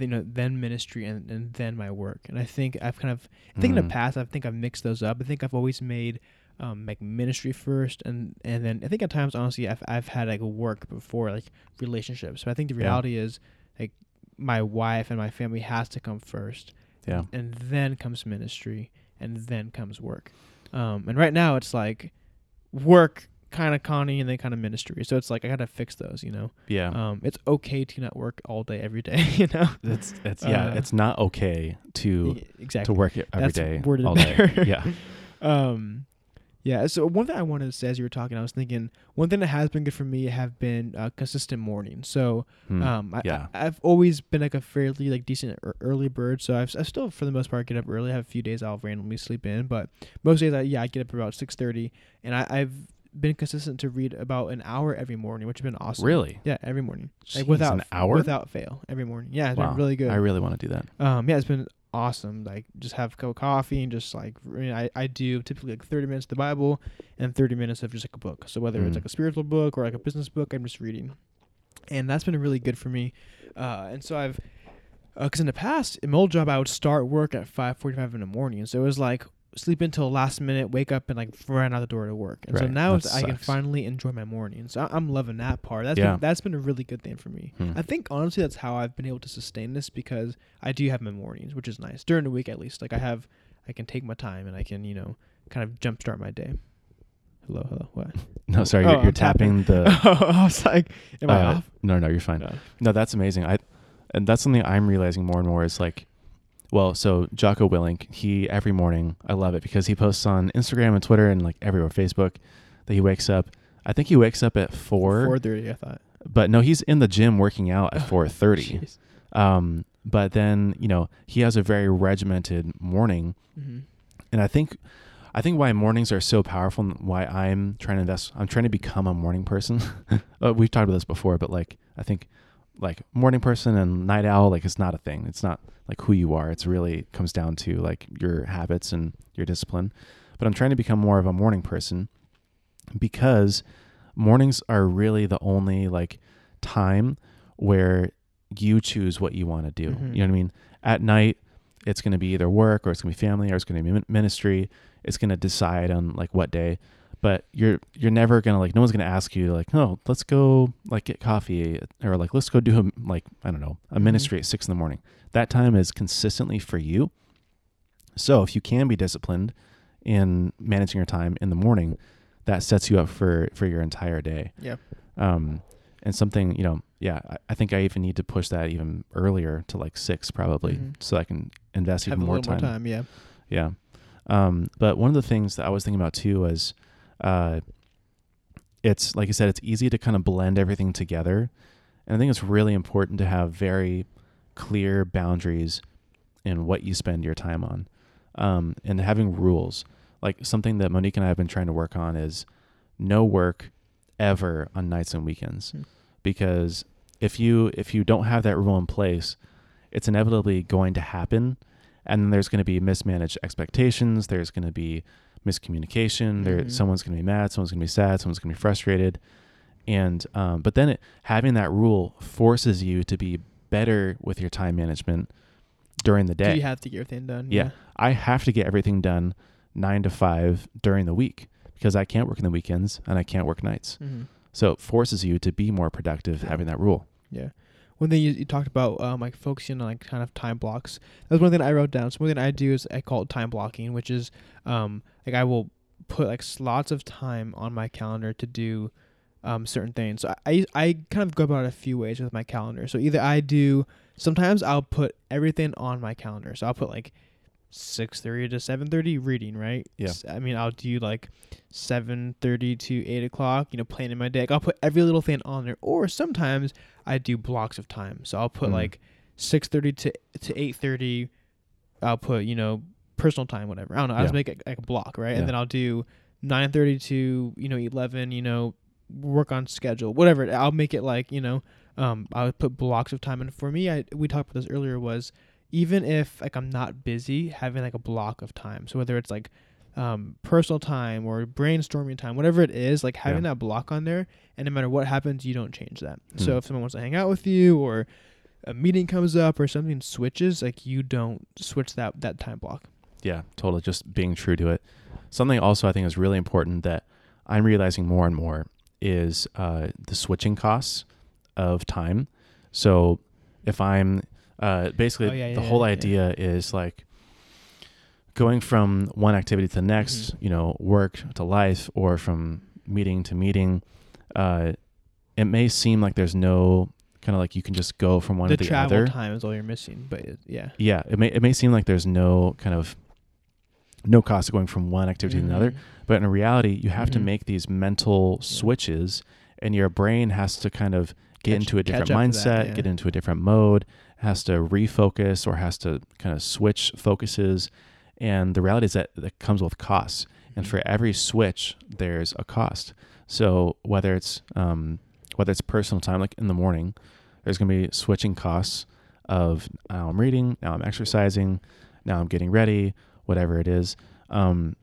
you know, then ministry and, and then my work. And I think I've kind of, I think in Mm. the past, I think I've mixed those up. I think I've always made, um, like ministry first, and and then I think at times, honestly, I've I've had like work before like relationships. But I think the Yeah. reality is like my wife and my family has to come first Yeah. and then comes ministry and then comes work um and right now it's like work kind of connie and then kind of ministry so it's like i gotta fix those you know Yeah. um it's okay to not work all day every day you know It's it's yeah, uh, it's not okay to exactly to work it every That's day all day. Yeah. um yeah so one thing i wanted to say as you were talking i was thinking one thing that has been good for me have been uh, consistent mornings so Hmm. um I, yeah. I, have always been like a fairly like decent early bird so I've, I still for the most part get up early i have a few days i'll randomly sleep in but most days I, yeah i get up about 6.30 and I, i've been consistent to read about an hour every morning which has been awesome Really? yeah every morning like without an hour? without fail every morning yeah it's Wow. been really good I really want to do that. um, yeah, it's been awesome. Like, just have a cup of coffee and just like I, mean, I, I do typically like thirty minutes of the Bible and thirty minutes of just like a book. So whether Mm. it's like a spiritual book or like a business book, I'm just reading, and that's been really good for me. Uh, and so I've, because in the past, in my old job, I would start work at five forty-five in the morning. So it was like sleep until last minute, wake up and like run out the door to work. And so now I can finally enjoy my mornings. So I, I'm loving that part. That's Yeah. been, that's been a really good thing for me. Hmm. I think honestly that's how I've been able to sustain this because I do have my mornings, which is nice during the week at least. Like I have, I can take my time and I can you know kind of jumpstart my day. Hello, hello, what? No, sorry, Oh, you're, you're tapping. tapping, the. I was like, am I uh, off? No, no, you're fine. No. No, that's amazing. I and that's something I'm realizing more and more is like well, so Jocko Willink, he every morning, I love it because he posts on Instagram and Twitter and like everywhere, Facebook, that he wakes up. I think he wakes up at four, Four thirty, I thought. but no, he's in the gym working out at four thirty. Um, but then you know he has a very regimented morning, Mhm. and I think, I think why mornings are so powerful and why I'm trying to invest, I'm trying to become a morning person. uh, we've talked about this before, but like I think, like morning person and night owl, like it's not a thing. It's not like who you are. It's really comes down to like your habits and your discipline. But I'm trying to become more of a morning person because mornings are really the only like time where you choose what you want to do. Mhm. You know what I mean? At night, it's going to be either work or it's going to be family or it's going to be ministry. It's going to decide on like what day. But you're you're never gonna like no one's gonna ask you like oh let's go like get coffee or like let's go do a like I don't know a Mhm. ministry at six in the morning. That time is consistently for you. So if you can be disciplined in managing your time in the morning, that sets you up for for your entire day. Yeah. Um, and something you know, yeah, I, I think I even need to push that even earlier to like six probably, Mhm. so I can invest Have even more time. more time. Yeah. Yeah. Um, but one of the things that I was thinking about too was, uh, it's like I said, it's easy to kind of blend everything together, and I think it's really important to have very clear boundaries in what you spend your time on, um, and having rules. Like something that Monique and I have been trying to work on is no work ever on nights and weekends, Hmm. because if you if you don't have that rule in place, it's inevitably going to happen. And then there's going to be mismanaged expectations. There's going to be miscommunication. There, Mhm. someone's going to be mad. Someone's going to be sad. Someone's going to be frustrated. And um, but then it, having that rule forces you to be better with your time management during the Do day. you have to get everything done? Yeah. I have to get everything done nine to five during the week because I can't work in the weekends and I can't work nights. Mm-hmm. So it forces you to be more productive Yeah. having that rule. Yeah. One thing you, you talked about, um, like focusing on like kind of time blocks. That's one thing I wrote down. So I do is I call it time blocking, which is um, like I will put like slots of time on my calendar to do um, certain things. So I, I I kind of go about it a few ways with my calendar. So either I do sometimes I'll put everything on my calendar. So I'll put like six thirty to seven thirty reading, right? Yeah. I mean I'll do like seven thirty to eight o'clock, you know, planning my day. I'll put every little thing on there. Or sometimes I do blocks of time. So I'll put Mm. like six thirty to to eight thirty. I'll put you know personal time, whatever. I don't know. I'll just make it like a block, right? Yeah. And then I'll do nine thirty to you know eleven. You know, work on schedule, whatever. I'll make it like you know. Um, I would put blocks of time, and for me, I we talked about this earlier. Was even if like I'm not busy, having like a block of time. So whether it's like um, personal time or brainstorming time, whatever it is, like having Yeah. that block on there, and no matter what happens, you don't change that. Hmm. So if someone wants to hang out with you, or a meeting comes up, or something switches, like you don't switch that that time block. Yeah, totally. Just being true to it. Something also I think is really important that I'm realizing more and more is uh, the switching costs of time. So if I'm uh, basically Oh, yeah, the yeah, whole yeah. idea is like going from one activity to the next, Mhm. you know, work to life, or from meeting to meeting. Uh, it may seem like there's no kind of like you can just go from one the to the travel other. time is all you're missing, but it, yeah. Yeah, it may it may seem like there's no kind of no cost of going from one activity to another, but in reality, you have to Mhm. make these mental Yeah. switches, and your brain has to kind of get Catch- into a different mindset, that, yeah. get into a different mode, has to refocus or has to kind of switch focuses. And the reality is that that comes with costs, and Mhm. for every switch, there's a cost. So whether it's um, whether it's personal time, like in the morning, there's going to be switching costs of now I'm reading, now I'm exercising, now I'm getting ready, whatever it is. Um,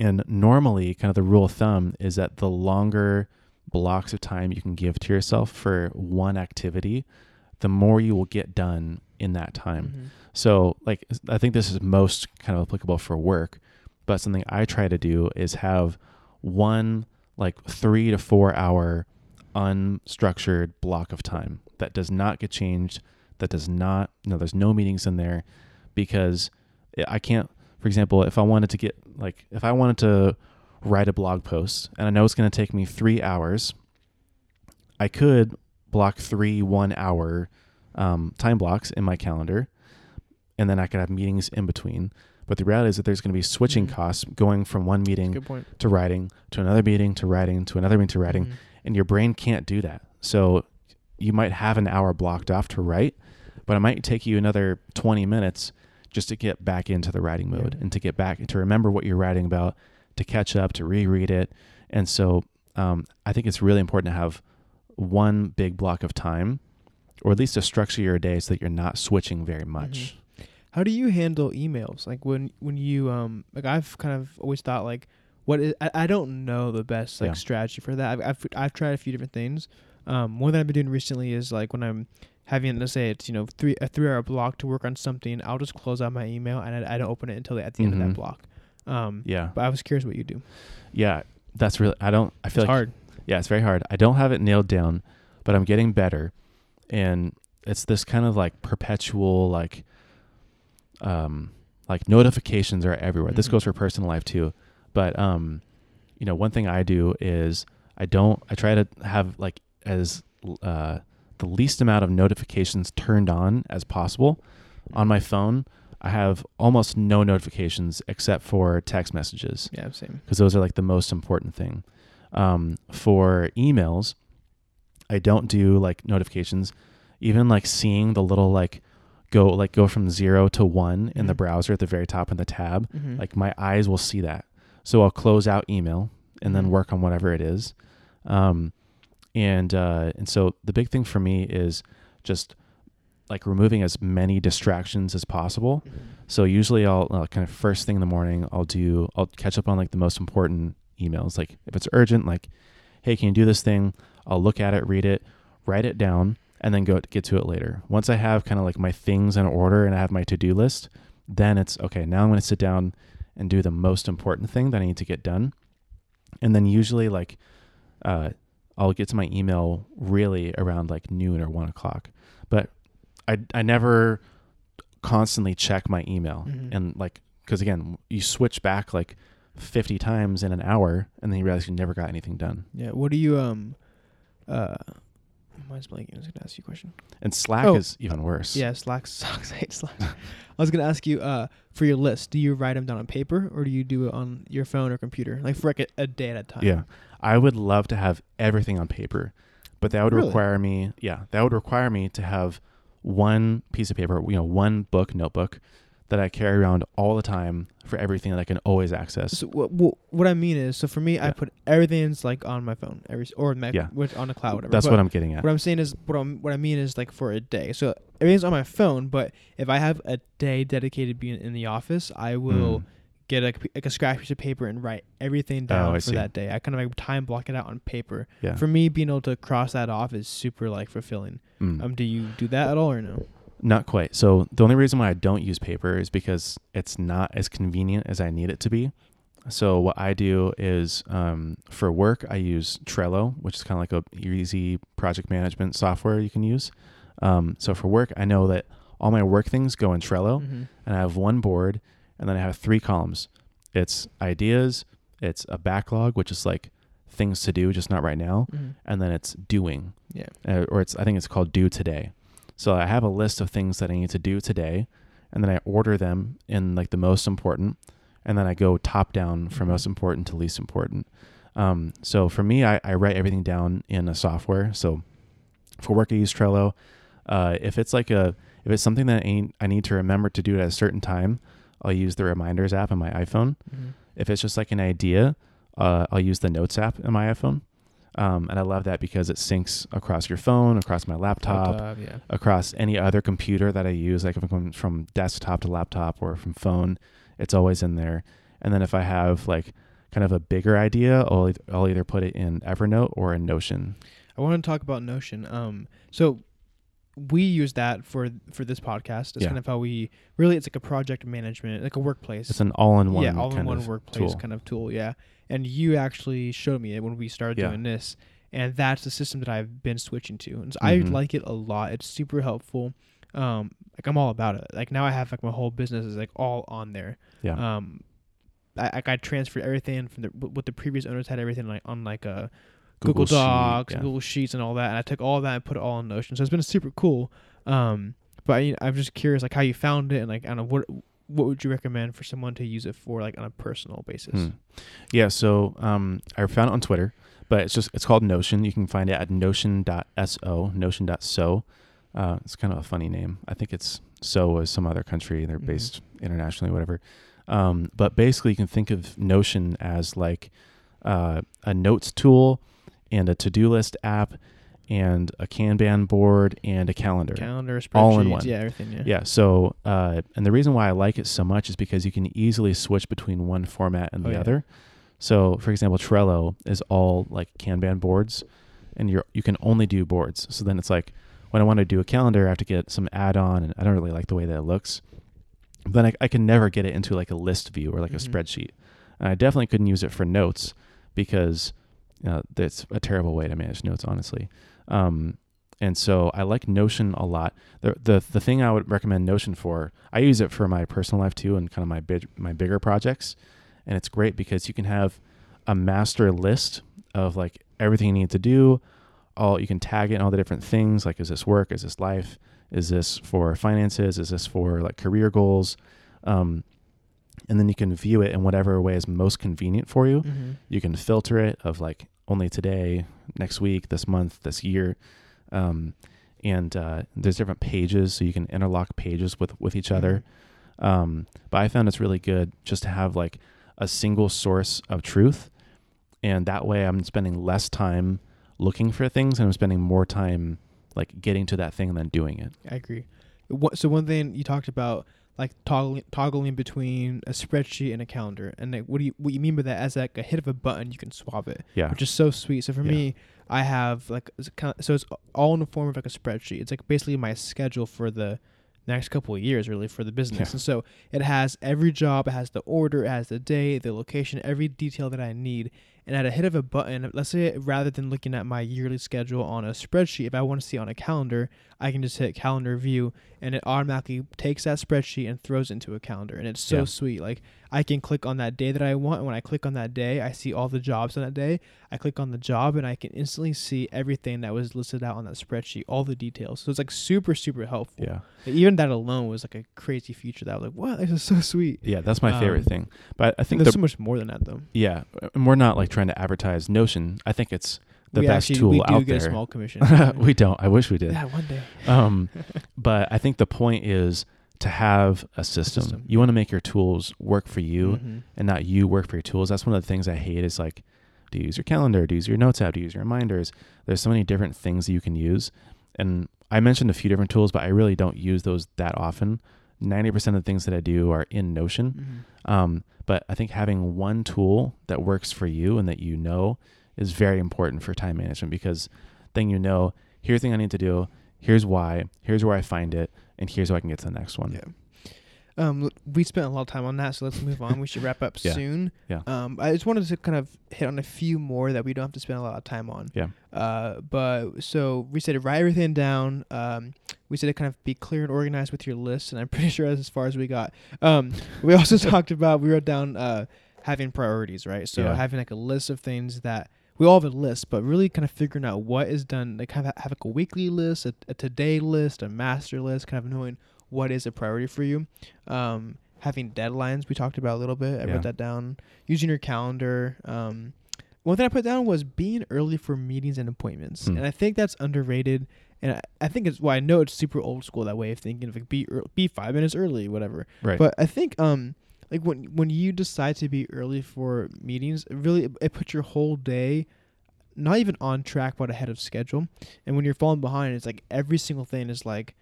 and normally, kind of the rule of thumb is that the longer blocks of time you can give to yourself for one activity, the more you will get done in that time. Mhm. So, like, I think this is most kind of applicable for work, but something I try to do is have one like three to four hour unstructured block of time that does not get changed, that does not, you know, there's no meetings in there because I can't, for example, if I wanted to get, like, if I wanted to write a blog post and I know it's going to take me three hours, I could block three one hour um, time blocks in my calendar and then I could have meetings in between. But the reality is that there's going to be switching Mhm. costs going from one meeting to writing to another meeting to writing to another meeting to writing, Mhm. and your brain can't do that. So you might have an hour blocked off to write, but it might take you another 20 minutes just to get back into the writing mode Yeah. and to get back to remember what you're writing about, to catch up, to reread it. And so um, I think it's really important to have one big block of time, or at least to structure your day so that you're not switching very much. How do you handle emails? Like when when you um like I've kind of always thought like what is I, I don't know the best like Yeah. strategy for that. I've, I've I've tried a few different things. Um, one that I've been doing recently is like when I'm having let's say it's you know three a three hour block to work on something, I'll just close out my email and I, I don't open it until at the end of that block. Um, Yeah. but I was curious what you do. Yeah. That's really, I don't, I feel It's like hard. Yeah, it's very hard. I don't have it nailed down, but I'm getting better. And it's this kind of like perpetual like um like notifications are everywhere. This Mhm. goes for personal life too. But um you know, one thing I do is I don't I try to have like as uh the least amount of notifications turned on as possible on my phone. I have almost no notifications except for text messages Yeah, same. because those are like the most important thing. Um, for emails, I don't do like notifications. Even like seeing the little like go like go from zero to one in the Mhm. browser at the very top in the tab, Mm-hmm. like my eyes will see that. So I'll close out email and then Mhm. work on whatever it is. Um, and uh, and so the big thing for me is just like removing as many distractions as possible. So usually I'll uh, kind of first thing in the morning I'll do I'll catch up on like the most important emails. Like if it's urgent, like, hey, can you do this thing? I'll look at it, read it, write it down, and then go get to it later. Once I have kind of like my things in order and I have my to do list, then it's okay. Now I'm going to sit down and do the most important thing that I need to get done. And then usually like uh, I'll get to my email really around like noon or one o'clock. But I I never constantly check my email Mhm. and like because again you switch back like 50 times in an hour and then you realize you never got anything done Yeah. What do you um uh mine's blanking. I was gonna ask you a question. and slack Oh, is even worse Yeah, Slack sucks. I hate Slack. I was gonna ask you uh for your list, do you write them down on paper or do you do it on your phone or computer? Like for like a, a day at a time. yeah i would love to have everything on paper but that would Really? require me yeah that would require me to have one piece of paper you know one book notebook that i carry around all the time for everything that i can always access So what, what what I mean is, so for me, I put everything's like on my phone, every or Mac, Yeah. which on the cloud, whatever. that's But what i'm getting at What I'm saying is, what I'm what I mean is like for a day. So everything's on my phone, but if I have a day dedicated being in the office, I will Mm. get a like a scratch piece of paper and write everything down Oh, for see. that day. I kind of like time block it out on paper. yeah For me, being able to cross that off is super like fulfilling. Mm. Um, do you do that at all or no? Not quite. So the only reason why I don't use paper is because it's not as convenient as I need it to be. So what I do is um, for work I use Trello, which is kind of like a easy project management software you can use. Um, so for work, I know that all my work things go in Trello, Mhm. and I have one board, and then I have three columns. It's ideas, it's a backlog, which is like things to do, just not right now, Mhm. and then it's doing Yeah. uh, or it's I think it's called do today. So I have a list of things that I need to do today, and then I order them in like the most important, and then I go top down from most important to least important. Um, so for me, I, I write everything down in a software. So for work, I use Trello. Uh, if it's like a if it's something that I need, I need to remember to do at a certain time, I'll use the reminders app on my iPhone. Mhm. If it's just like an idea, uh, I'll use the Notes app in my iPhone. Um, and I love that because it syncs across your phone, across my laptop, Laptop, yeah. across any other computer that I use. Like if I'm going from desktop to laptop or from phone, it's always in there. And then if I have like kind of a bigger idea, I'll, I'll either put it in Evernote or in Notion. I want to talk about Notion. Um, so we use that for for this podcast. It's Yeah. kind of how we really. It's like a project management, like a workplace. It's an all-in-one yeah, all in kind one of workplace tool. kind of tool. Yeah, and you actually showed me it when we started Yeah. doing this, and that's the system that I've been switching to, and so I Mhm. like it a lot. It's super helpful. Um, like I'm all about it. Like now I have like my whole business is like all on there. Yeah. Um, I like I transferred everything from the what the previous owners had everything like on like a Google, Sheet, Docs, yeah. Google Sheets, and all that. And I took all that and put it all in Notion. So it's been super cool. Um, but you I'm just curious, like how you found it, and like I don't know what what would you recommend for someone to use it for, like on a personal basis. Hmm. Yeah, so um, I found it on Twitter, but it's just it's called Notion. You can find it at notion.so, notion.so. Uh, it's kind of a funny name. I think it's so is some other country. They're Mhm. based internationally, whatever. Um, but basically, you can think of Notion as like uh, a notes tool and a to-do list app and a Kanban board and a calendar. Calendar, spreadsheets, All in one. yeah, everything. Yeah. Yeah. So, uh, and the reason why I like it so much is because you can easily switch between one format and Oh, the yeah. other. So, for example, Trello is all like Kanban boards, and you're you can only do boards. So then it's like when I want to do a calendar, I have to get some add-on, and I don't really like the way that it looks. But then I, I can never get it into like a list view or like Mhm. a spreadsheet. And I definitely couldn't use it for notes because you know, that's a terrible way to manage notes, honestly. Um, and so I like Notion a lot. The, the the thing I would recommend Notion for, I use it for my personal life too, and kind of my big my bigger projects. And it's great because you can have a master list of like everything you need to do. All you can tag it in all the different things. Like, is this work? Is this life? Is this for finances? Is this for like career goals? Um, and then you can view it in whatever way is most convenient for you Mhm. you can filter it of like only today next week this month this year um, and uh, there's different pages so you can interlock pages with with each other um, but i found it's really good just to have like a single source of truth and that way i'm spending less time looking for things and i'm spending more time like getting to that thing and then doing it. I agree. So one thing you talked about, like toggling, toggling between a spreadsheet and a calendar, and like, what do you what you mean by that? As like a hit of a button, you can swap it, Yeah. which is so sweet. So for Yeah. me, I have like it's kind of, so it's all in the form of like a spreadsheet. It's like basically my schedule for the next couple of years, really, for the business. Yeah. And so it has every job, it has the order, it has the day, the location, every detail that I need. And at a hit of a button, let's say rather than looking at my yearly schedule on a spreadsheet, if I want to see on a calendar, I can just hit calendar view and it automatically takes that spreadsheet and throws it into a calendar. And it's so Yeah. sweet. Like I can click on that day that I want. And when I click on that day, I see all the jobs on that day. I click on the job and I can instantly see everything that was listed out on that spreadsheet, all the details. So it's like super, super helpful. Yeah. Even that alone was like a crazy feature that I was like, wow, this is so sweet. Yeah, that's my favorite Um, thing. But I think There's the so much more than that though. yeah, and we're not like trying to advertise Notion. I think it's the we best actually, tool we do out get there. a small commission. we don't. I wish we did. yeah, one day. Um, but I think the point is to have a system. System. You want to make your tools work for you Mhm. and not you work for your tools. That's one of the things I hate is like, do you use your calendar? Do you use your notes app? Do you use your reminders? There's so many different things that you can use. And I mentioned a few different tools, but I really don't use those that often. 90% of the things that I do are in Notion. Mhm. Um, but I think having one tool that works for you and that you know is very important for time management because then you know, here's the thing I need to do, here's why, here's where I find it, and here's how I can get to the next one. Yeah. Um, we spent a lot of time on that, so let's move on. We should wrap up Yeah. soon. Yeah. Um, I just wanted to kind of hit on a few more that we don't have to spend a lot of time on. Yeah. Uh, but so we said to write everything down. Um, we said to kind of be clear and organized with your list, and I'm pretty sure that's as far as we got. Um, we also talked about we wrote down uh having priorities, right? So Yeah. having like a list of things that we all have a list, but really kind of figuring out what is done. Like have have like a weekly list, a, a today list, a master list, kind of knowing what is a priority for you. Um, having deadlines we talked about a little bit. I Yeah. wrote that down. Using your calendar. Um, one thing I put down was being early for meetings and appointments, Hmm. and I think that's underrated. And I, I think it's well, I know it's super old school that way of thinking of like be ear be five minutes early, whatever. Right. But I think um like when when you decide to be early for meetings, it really it, it puts your whole day not even on track but ahead of schedule. And when you're falling behind, it's like every single thing is like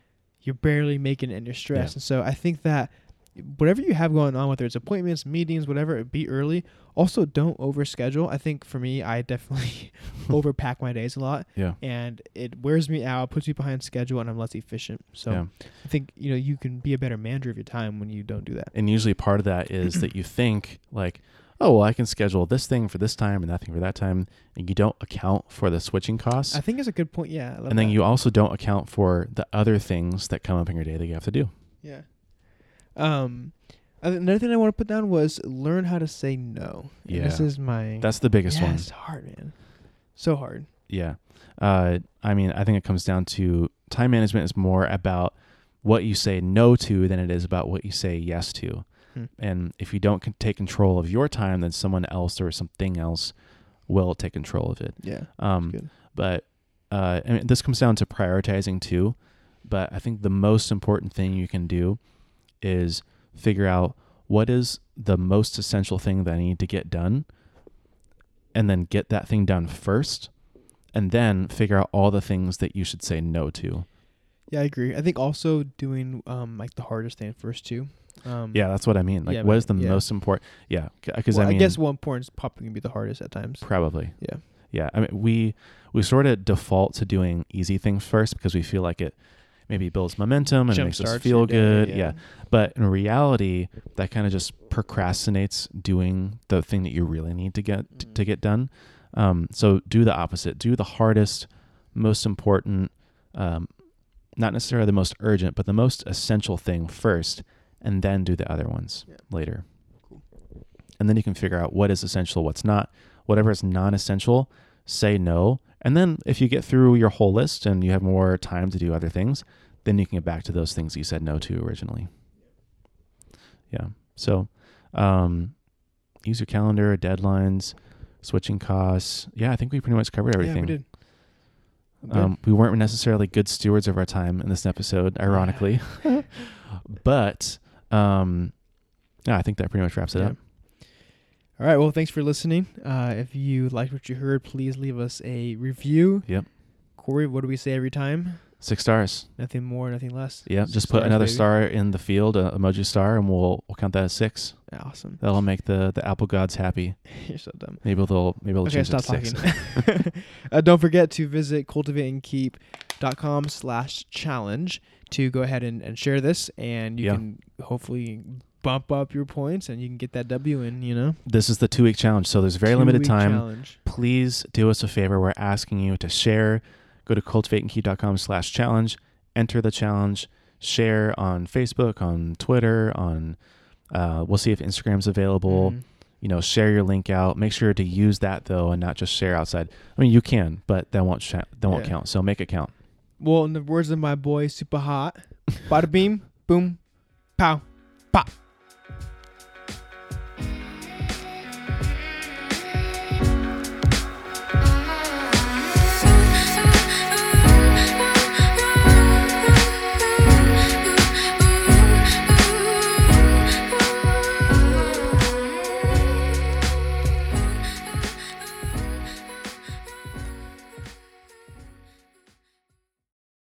you're barely making it and you're stressed. Yeah. And so I think that whatever you have going on, whether it's appointments, meetings, whatever, be early. Also, don't overschedule. I think for me, I definitely overpack my days a lot, yeah. and it wears me out, puts me behind schedule, and I'm less efficient. So yeah. I think you know you can be a better manager of your time when you don't do that. And usually part of that is that you think like, oh, well, I can schedule this thing for this time and that thing for that time, and you don't account for the switching costs. I think it's a good point. Yeah, and then that. you also don't account for the other things that come up in your day that you have to do. Yeah. Um, another thing I want to put down was learn how to say no. And This is my. That's the biggest yeah, one. It's hard, man. So hard. Yeah. Uh, I mean, I think it comes down to time management is more about what you say no to than it is about what you say yes to. Hmm. And if you don't take control of your time, then someone else or something else will take control of it. Yeah. Um, but uh, I mean, this comes down to prioritizing too. But I think the most important thing you can do is figure out what is the most essential thing that I need to get done, and then get that thing done first, and then figure out all the things that you should say no to. Yeah, I agree. I think also doing um like the hardest thing first too. Um, Yeah, that's what I mean. Like, Yeah, what is the yeah. most important? Yeah, because well, I I, mean, guess one point is probably gonna be the hardest at times. probably. Yeah. Yeah, I mean, we we sort of default to doing easy things first because we feel like it maybe builds momentum and it makes us feel your day, good. yeah. yeah. But in reality, that kind of just procrastinates doing the thing that you really need to get Mm. to get done. Um, so do the opposite. Do the hardest, most important, um, not necessarily the most urgent, but the most essential thing first, and then do the other ones Yeah. later. Cool. And then you can figure out what is essential, what's not. Whatever is non-essential, say no. And then if you get through your whole list and you have more time to do other things, then you can get back to those things you said no to originally. Yeah. So, um, use your calendar, deadlines, switching costs. Yeah, I think we pretty much covered everything. Yeah, we did. Um, we weren't necessarily good stewards of our time in this episode, ironically, but um, yeah, I think that pretty much wraps it Yeah. up. All right. Well, thanks for listening. Uh, if you liked what you heard, please leave us a review. Yep. Corey, what do we say every time? Six stars. Nothing more, nothing less. Yeah, just put stars, another baby. star in the field, a emoji star, and we'll we'll count that as six. Awesome. That'll make the the Apple gods happy. You're so dumb. Maybe they'll maybe they'll Okay, change it stop to six. talking. uh, don't forget to visit cultivateandkeep.com slash challenge to go ahead and, and share this, and you Yeah. can hopefully bump up your points, and you can get that W in. You know, This is the two week challenge, so there's very limited Two-week time. Challenge. Please do us a favor. We're asking you to share. Go to cultivateandkeep.com slash challenge. Enter the challenge. Share on Facebook, on Twitter, on uh, we'll see if Instagram's available. Mhm. You know, share your link out. Make sure to use that though, and not just share outside. I mean, you can, but that won't sh- that won't Yeah. count. So make it count. Well, in the words of my boy, super hot, bada beam, boom, pow, pop.